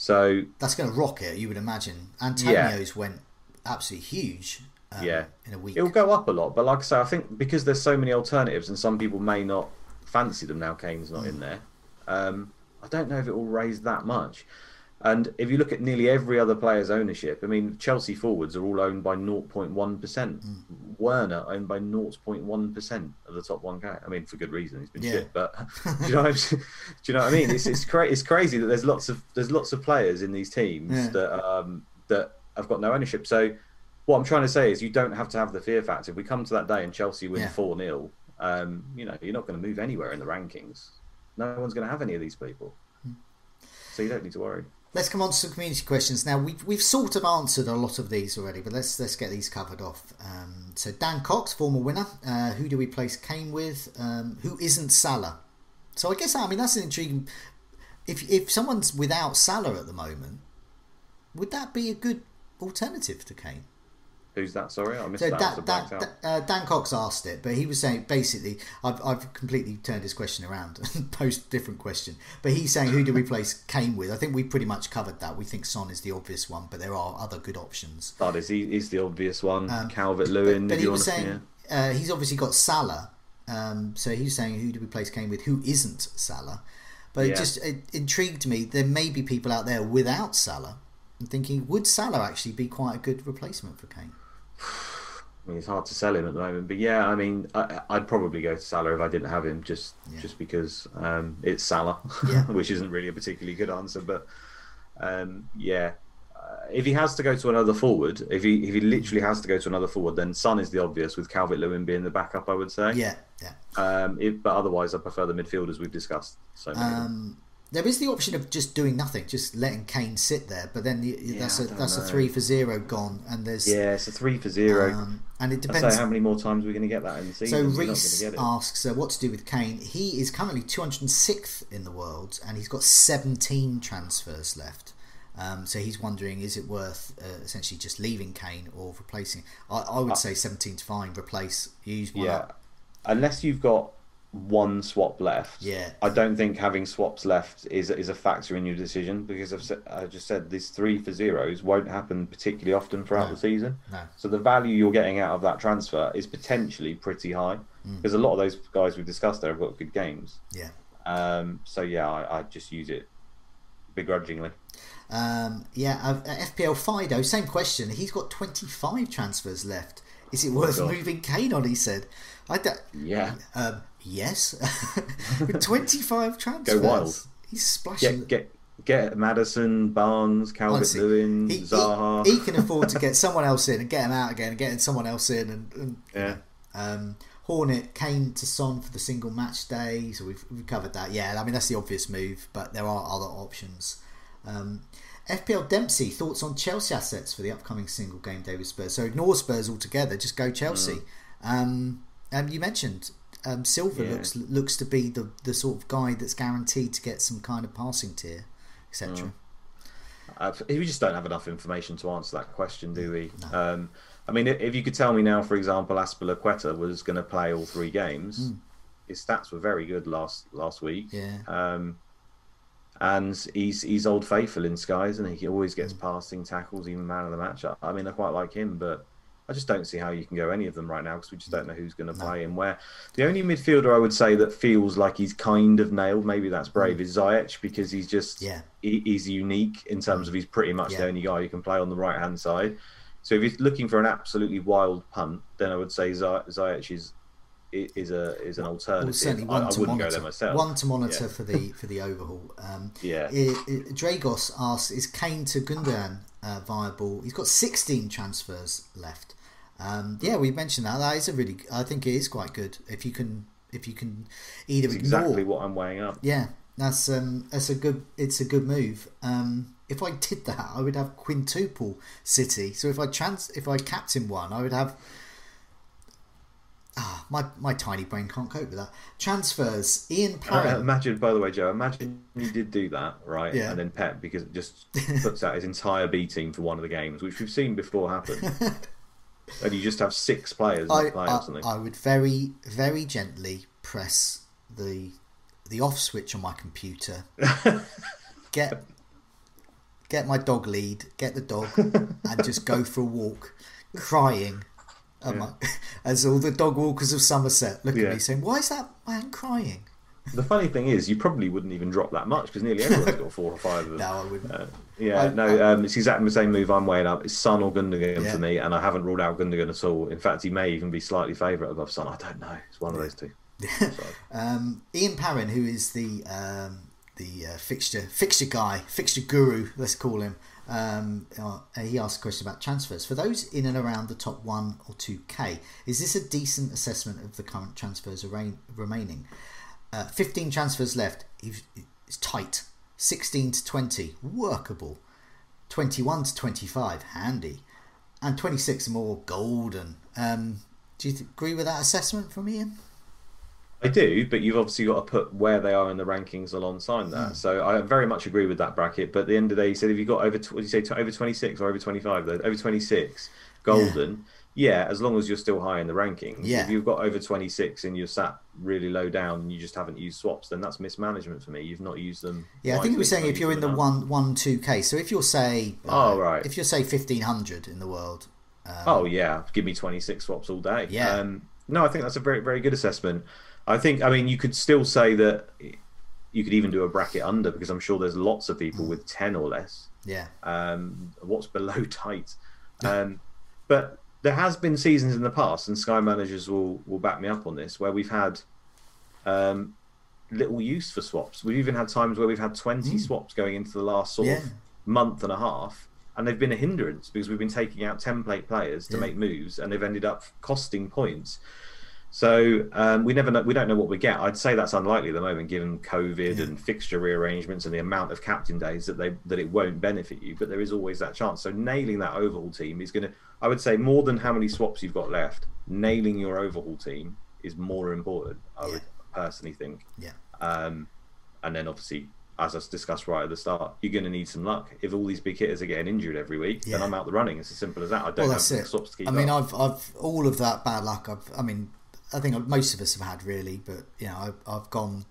so that's going to rock it, you would imagine. Antonio's yeah. went absolutely huge. Um, yeah, in a week it'll go up a lot. But like I say, I think because there's so many alternatives, and some people may not fancy them now. Kane's not mm. in there. Um, I don't know if it will raise that much. And if you look at nearly every other player's ownership, I mean, Chelsea forwards are all owned by 0.1%. Mm. Werner owned by 0.1% of the top 1K. I mean, for good reason. He's been yeah. shit, but do you know? What do you know what I mean? It's it's, cra- it's crazy that there's lots of there's lots of players in these teams yeah. that um, that have got no ownership. So what I'm trying to say is, you don't have to have the fear factor. If we come to that day and Chelsea win four yeah. 0 um, you know, you're not going to move anywhere in the rankings. No one's going to have any of these people, mm. so you don't need to worry. Let's come on to some community questions now. We've, we've sort of answered a lot of these already, but let's let's get these covered off. Um, so Dan Cox, former winner, uh, who do we place Kane with? Um, who isn't Salah? So I guess I mean that's an intriguing. If if someone's without Salah at the moment, would that be a good alternative to Kane? Who's that? Sorry, I missed so that. Dan, Dan, uh, Dan, Cox asked it, but he was saying basically, I've, I've completely turned his question around and posed a different question. But he's saying, who do we replace Kane with? I think we pretty much covered that. We think Son is the obvious one, but there are other good options. That is, he is the obvious one. Um, Calvert Lewin. But, but he was saying, uh, he's obviously got Salah. Um, so he's saying, who do we replace Kane with? Who isn't Salah? But yeah. it just it intrigued me. There may be people out there without Salah. I'm thinking, would Salah actually be quite a good replacement for Kane? I mean, it's hard to sell him at the moment, but yeah, I mean, I, would probably go to Salah if I didn't have him, just yeah. just because um, it's Salah, yeah. which isn't really a particularly good answer. But um, yeah, uh, if he has to go to another forward, if he if he literally has to go to another forward, then Son is the obvious, with Calvert Lewin being the backup. I would say. Yeah, yeah. Um, if, but otherwise, I prefer the midfielders we've discussed. So. There is the option of just doing nothing, just letting Kane sit there. But then yeah, that's a that's know. a three for zero gone, and there's yeah, it's a three for zero. Um, and it depends. how many more times we're going to get that in the season. So Reese asks, uh, what to do with Kane? He is currently 206th in the world, and he's got 17 transfers left. Um, so he's wondering, is it worth uh, essentially just leaving Kane or replacing? I, I would uh, say 17 to fine, replace, use one yeah. Up. Unless you've got one swap left. Yeah. I don't think having swaps left is is a factor in your decision because I've said, I just said these three for zeros won't happen particularly often throughout no. the season. No. So the value you're getting out of that transfer is potentially pretty high mm. because a lot of those guys we've discussed there have got good games. Yeah. Um. So yeah, I, I just use it begrudgingly. Um. Yeah. Uh, FPL Fido, same question. He's got 25 transfers left. Is it oh worth oh moving Kane on? He said. I don't, yeah. Um, Yes, with twenty-five transfers. Go wild. He's splashing. Get get, get Maddison, Barnes, Calvert Lewin, Zaha. He, he, can afford to get someone else in and get him out again, and getting someone else in, and, and yeah. Um, Hornet Kane to Son for the single match day, so we've, we've covered that. Yeah, I mean that's the obvious move, but there are other options. Um, FPL Dempsey thoughts on Chelsea assets for the upcoming single game day with Spurs. So ignore Spurs altogether, just go Chelsea. Mm. Um, um, you mentioned um, Silva yeah. looks looks to be the the sort of guy that's guaranteed to get some kind of passing tier, etc. Mm. We just don't have enough information to answer that question, do we? No. Um, I mean, if you could tell me now, for example, Azpilicueta was going to play all three games, mm. his stats were very good last last week. Yeah. Um, and he's he's old faithful in skies, and he always gets passing tackles, even man of the match. I, I mean, I quite like him, but I just don't see how you can go any of them right now because we just don't know who's going to play and where. The only midfielder I would say that feels like he's kind of nailed, maybe that's brave, is Ziyech because he's just Yeah. he, he's unique in terms of he's pretty much Yeah. the only guy who can play on the right hand side. So if you're looking for an absolutely wild punt, then I would say Zi- Ziyech is is a is an alternative. Well, certainly one I to wouldn't go monitor. there myself. One to monitor Yeah. for the for the overhaul. Um, Yeah. I- I- Dragos asks, is Kane to Gundogan uh, viable? He's got 16 transfers left. Um, yeah, we mentioned that. That is a really. I think it is quite good if you can if you can either ignore. exactly what I'm weighing up. Yeah, that's um, that's a good. It's a good move. Um, if I did that, I would have quintuple City. So if I trans, if I captain one, I would have. Ah, my my tiny brain can't cope with that. Transfers. Ian Uh, imagine, by the way, Joe. Imagine you did do that, right? Yeah. And then Pep, because it just puts out his entire B team for one of the games, which we've seen before happen. and you just have six players I, not play or I, something. I would very very gently press the the off switch on my computer. get get my dog lead, get the dog, and just go for a walk, crying. I- As all the dog walkers of Somerset look at me saying, "Why is that man crying?" The funny thing is, you probably wouldn't even drop that much because nearly everyone's got four or five of them. No, I wouldn't. Uh, yeah, I- no, um, it's exactly the same move I'm weighing up. It's Son or Gundogan Yeah. for me, and I haven't ruled out Gundogan at all. In fact, he may even be slightly favourite above Son. I don't know. It's one of those two. Um, Ian Parrin, who is the um, the uh, fixture fixture guy, fixture guru, let's call him. Um, uh, he asked a question about transfers. For those in and around the top one or two k, is this a decent assessment of the current transfers arra- remaining? Uh, Fifteen transfers left. He's- It's tight. Sixteen to twenty, workable. Twenty-one to twenty-five, handy, and twenty-six more golden. Um, do you th- agree with that assessment from Ian? I do, but you've obviously got to put where they are in the rankings alongside that. So I very much agree with that bracket. But at the end of the day, you said if you got over, tw- what you say, over 26 or over 25, though? Over 26, golden. Yeah. As long as you're still high in the rankings. Yeah. If you've got over 26 and you're sat really low down and you just haven't used swaps, then that's mismanagement for me. You've not used them. Yeah, I think wisely, saying if you're in the one one two case. So if you're say, uh, Oh, right. if you're say fifteen hundred in the world, Oh yeah, give me twenty six swaps all day. Yeah. Um, no, I think that's a very very good assessment. I think I mean you could still say that you could even do a bracket under because I'm sure there's lots of people with ten or less. yeah, Um, what's below tight? Um, but there has been seasons in the past, and Sky managers will will back me up on this, where we've had um, little use for swaps. We've even had times where we've had 20 swaps going into the last sort. Yeah. of month and a half, and they've been a hindrance because we've been taking out template players to Yeah. make moves, and they've ended up costing points. So um, we never know. We don't know what we get. I'd say that's unlikely at the moment, given COVID and fixture rearrangements and the amount of captain days that they that it won't benefit you. But there is always that chance. So nailing that overhaul team is going to. I would say more than how many swaps you've got left. Nailing your overhaul team is more important. I would personally think. yeah, Um, and then obviously, as I discussed right at the start, you're going to need some luck. If all these big hitters are getting injured every week, then I'm out the running. It's as simple as that. I don't well have that's the it. swaps to keep I mean, up. I've I've all of that bad luck. I've I mean, I think most of us have had really, but you know, I've, I've gone,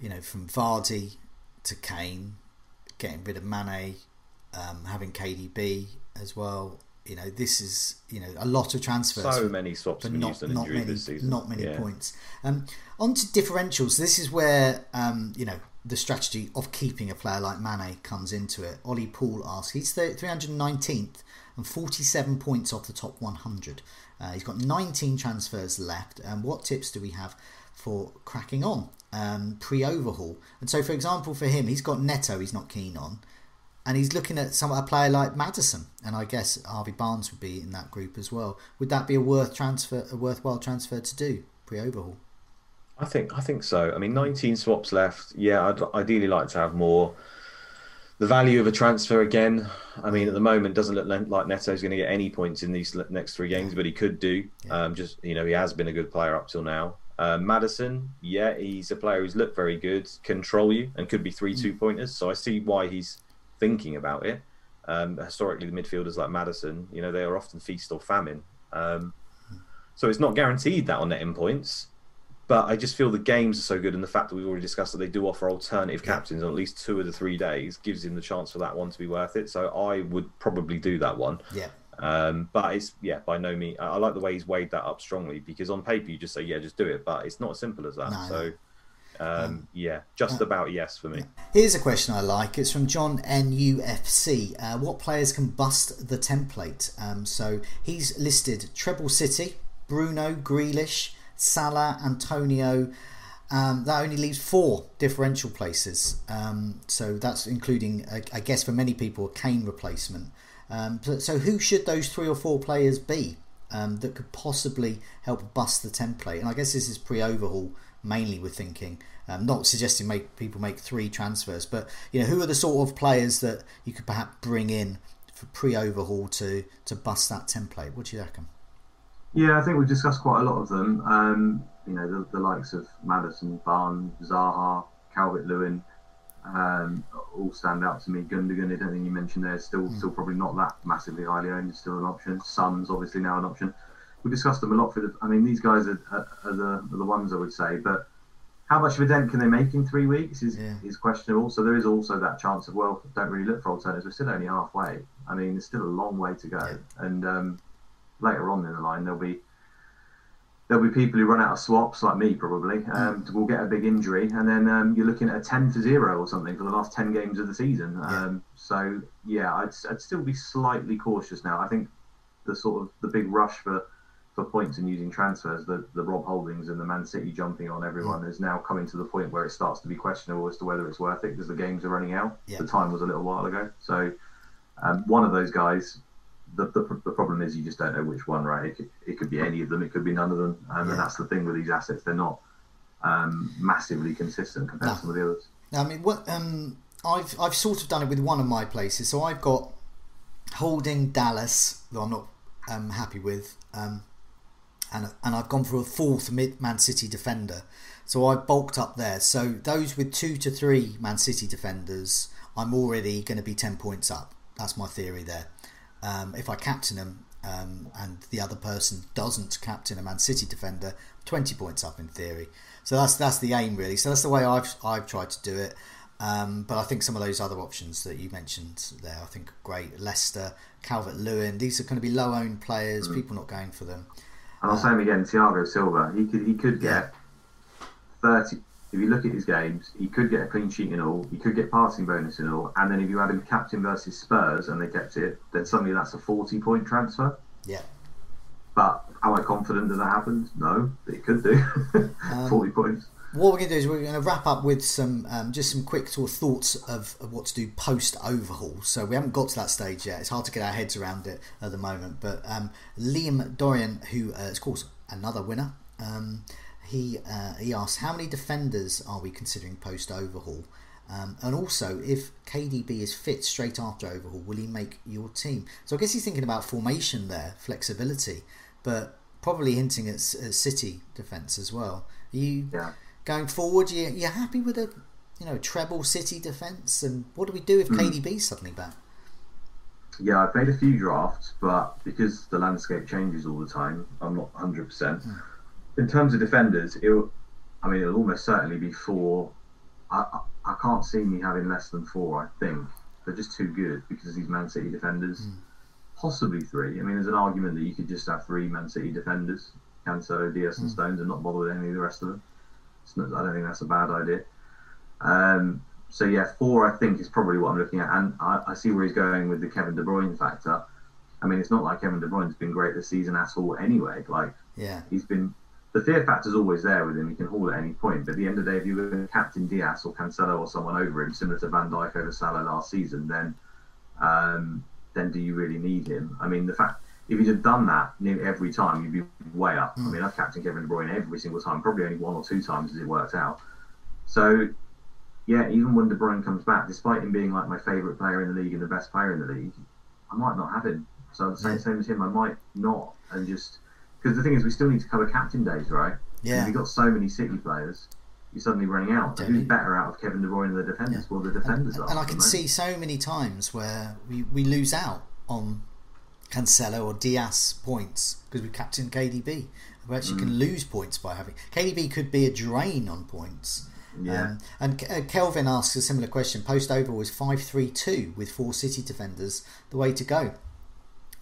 you know, from Vardy to Kane, getting rid of Mane, um, having KDB as well. You know, this is you know a lot of transfers. so many swaps but not, not many, this season. not many Yeah. points. Um, on to differentials. This is where um, you know the strategy of keeping a player like Mane comes into it. Ollie Paul asks, he's three hundred nineteenth and forty seven points off the top one hundred. Uh, he's got nineteen transfers left. And what tips do we have for cracking on um, pre overhaul? And so, for example, for him, he's got Neto. He's not keen on and he's looking at some a player like Maddison, and I guess Harvey Barnes would be in that group as well. Would that be a worth transfer, a worthwhile transfer to do pre overhaul? I think I think so. I mean, 19 swaps left. Yeah, I'd ideally like to have more. The value of a transfer again. I mean, at the moment, doesn't look like Neto's going to get any points in these next three games, but he could do. Um, just you know, he has been a good player up till now. Uh, Maddison, yeah, he's a player who's looked very good, control you, and could be three two pointers. So I see why he's thinking about it. Um, historically, the midfielders like Maddison, you know, they are often feast or famine. Um, so it's not guaranteed that on netting points, but I just feel the games are so good, and the fact that we've already discussed that they do offer alternative captains on at least two of the three days gives him the chance for that one to be worth it. So I would probably do that one. Yeah. Um, but it's yeah, by no means. I, I like the way he's weighed that up strongly because on paper you just say yeah, just do it, but it's not as simple as that. No, so um, yeah, just about yes for me. Here's a question I like. It's from John NUFC. Uh, what players can bust the template? Um, so he's listed Treble City, Bruno, Grealish, Salah, Antonio. Um, that only leaves four differential places. Um, so that's including, I, guess, for many people, a Kane replacement. Um, so, so who should those three or four players be um, that could possibly help bust the template? And I guess this is pre-overhaul mainly. We're thinking, um, not suggesting make people make three transfers, but you know, who are the sort of players that you could perhaps bring in for pre-overhaul to to bust that template? What do you reckon? Yeah, I think we've discussed quite a lot of them. Um, you know, the, the, likes of Maddison, Barnes, Zaha, Calvert Lewin, um, all stand out to me. Gundogan, I don't think you mentioned there, still mm. still probably not that massively highly owned, it's still an option. Son's obviously now an option. We discussed them a lot for the. I mean, these guys are, are, are the are the ones I would say, but how much of a dent can they make in three weeks is yeah. is questionable. So there is also that chance of well, don't really look for alternatives. We're still only halfway. I mean, there's still a long way to go, yeah. and um, later on in the line there'll be there'll be people who run out of swaps like me probably mm. um, will get a big injury and then um, you're looking at a 10 to 0 or something for the last 10 games of the season yeah. Um, so yeah I'd, I'd still be slightly cautious now I think the sort of the big rush for for points and using transfers the, the Rob Holdings and the Man City jumping on everyone mm. is now coming to the point where it starts to be questionable as to whether it's worth it because the games are running out yeah. the time was a little while ago so um, one of those guys the, the, the, problem is you just don't know which one, right? It could, it could be any of them, it could be none of them, um, yeah. and that's the thing with these assets; they're not um, massively consistent compared no. to some of the others. I mean, what um, I've I've sort of done it with one of my places. So I've got holding Dallas, that I'm not um, happy with, um, and and I've gone for a fourth mid Man City defender. So I bulked up there. So those with two to three Man City defenders, I'm already going to be ten points up. That's my theory there. Um, if I captain him um, and the other person doesn't captain a Man City defender, 20 points up in theory. So that's that's the aim really. So that's the way I've I've tried to do it. Um, but I think some of those other options that you mentioned there, I think great. Leicester, Calvert Lewin, these are going to be low owned players. Mm. People not going for them. And I'll uh, say say again, Thiago Silva. He could he could yeah. get 30, if you look at his games, he could get a clean sheet in all, he could get passing bonus in all, and then if you had him captain versus Spurs and they kept it, then suddenly that's a 40 point transfer. Yeah. But am I confident that that happens? No, it could do. um, 40 points. What we're going to do is we're going to wrap up with some um, just some quick sort of thoughts of, of what to do post overhaul. So we haven't got to that stage yet. It's hard to get our heads around it at the moment. But um, Liam Dorian, who uh, is of course another winner, um, he uh, he asked how many defenders are we considering post overhaul, um, and also if KDB is fit straight after overhaul, will he make your team? So I guess he's thinking about formation there, flexibility, but probably hinting at, at City defence as well. Are you yeah. going forward? You you happy with a you know treble City defence, and what do we do if mm. KDB's suddenly back? Yeah, I've made a few drafts, but because the landscape changes all the time, I'm not 100%. Mm in terms of defenders, it I mean, it'll almost certainly be four. I, I, I can't see me having less than four. I think they're just too good because these Man City defenders. Mm. Possibly three. I mean, there's an argument that you could just have three Man City defenders, Cancelo, Dias, and mm. Stones, and not bother with any of the rest of them. Not, I don't think that's a bad idea. Um, so yeah, four I think is probably what I'm looking at, and I, I, see where he's going with the Kevin De Bruyne factor. I mean, it's not like Kevin De Bruyne's been great this season at all. Anyway, like yeah, he's been the fear factor's always there with him. He can haul at any point. But at the end of the day, if you're going captain Dias or Cancelo or someone over him, similar to Van Dijk over Salah last season, then um, then do you really need him? I mean, the fact if he'd have done that every time, you'd be way up. Mm. I mean, I've captained Kevin De Bruyne every single time, probably only one or two times as it worked out. So, yeah, even when De Bruyne comes back, despite him being like my favourite player in the league and the best player in the league, I might not have him. So the same, same as him, I might not, and just because the thing is, we still need to cover captain days, right? Yeah. We've got so many City players. You're suddenly running out. Who's better out of Kevin De Bruyne and the defenders? Yeah. Well, the defenders and, are. And I can see so many times where we, we lose out on Cancelo or Dias points because we captain KDB. We actually can lose points by having KDB could be a drain on points. Yeah. Um, and uh, Kelvin asks a similar question. Post over was five three two with four City defenders the way to go,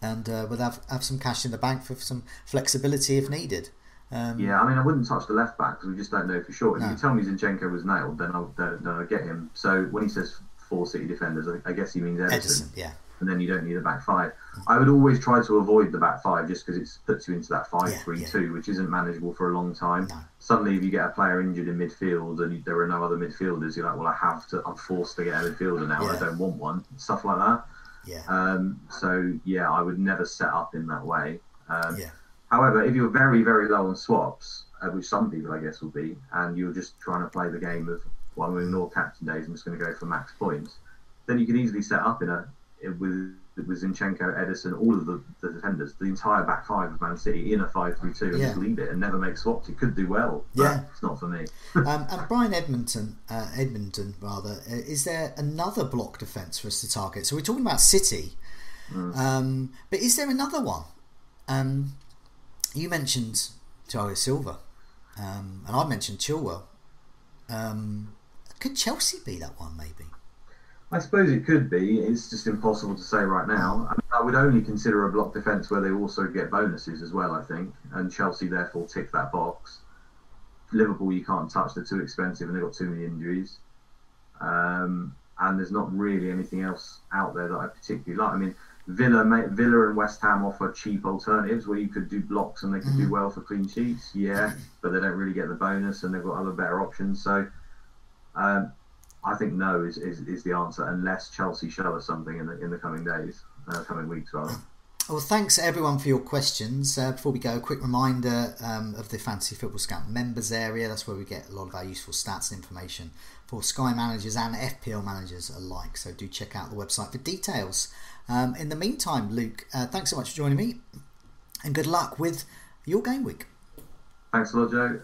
and uh, we'll have have some cash in the bank for some flexibility if needed. Um, Yeah, I mean, I wouldn't touch the left back because we just don't know for sure. If No. you tell me Zinchenko was nailed, then I'll, then, I'll get him. So when he says four City defenders, I, I guess he means Ederson, Ederson, yeah, and then you don't need a back five. I would always try to avoid the back five just because it puts you into that five Yeah, three yeah. two, which isn't manageable for a long time. No. Suddenly, if you get a player injured in midfield and there are no other midfielders, you're like, well, I have to. I'm forced to get a midfielder now. Yeah. I don't want one. Stuff like that. Yeah, Um, so yeah, I would never set up in that way. Um, yeah, However, if you're very, very low on swaps, uh, which some people I guess will be, and you're just trying to play the game of, well, I'm going to ignore captain days, I'm just going to go for max points, then you can easily set up in a with with Zinchenko, Ederson, all of the, the defenders, the entire back five of Man City in a five-three-two, and Yeah. just leave it and never make swaps. It could do well, but Yeah. it's not for me. um, and Brian Edmonton, uh, Edmonton rather, uh, is there another block defence for us to target? So we're talking about City, um, but is there another one? Um, you mentioned Thiago Silva, um, and I mentioned Chilwell. Um, could Chelsea be that one? Maybe. I suppose it could be. It's just impossible to say right now. I, mean, I would only consider a block defence where they also get bonuses as well. I think, and Chelsea therefore tick that box. Liverpool, you can't touch; they're too expensive, and they've got too many injuries. Um, and there's not really anything else out there that I particularly like. I mean, Villa, Villa, and West Ham offer cheap alternatives where you could do blocks and they could do well for clean sheets. Yeah, but they don't really get the bonus, and they've got other better options. So. Um, I think no is, is, is the answer unless Chelsea show us something in the in the coming days, uh, coming weeks rather. Well, thanks everyone for your questions. Uh, before we go, a quick reminder um, of the Fantasy Football Scout members area. That's where we get a lot of our useful stats and information for Sky managers and FPL managers alike. So do check out the website for details. Um, in the meantime, Luke, uh, thanks so much for joining me, and good luck with your game week. Thanks a lot, Joe.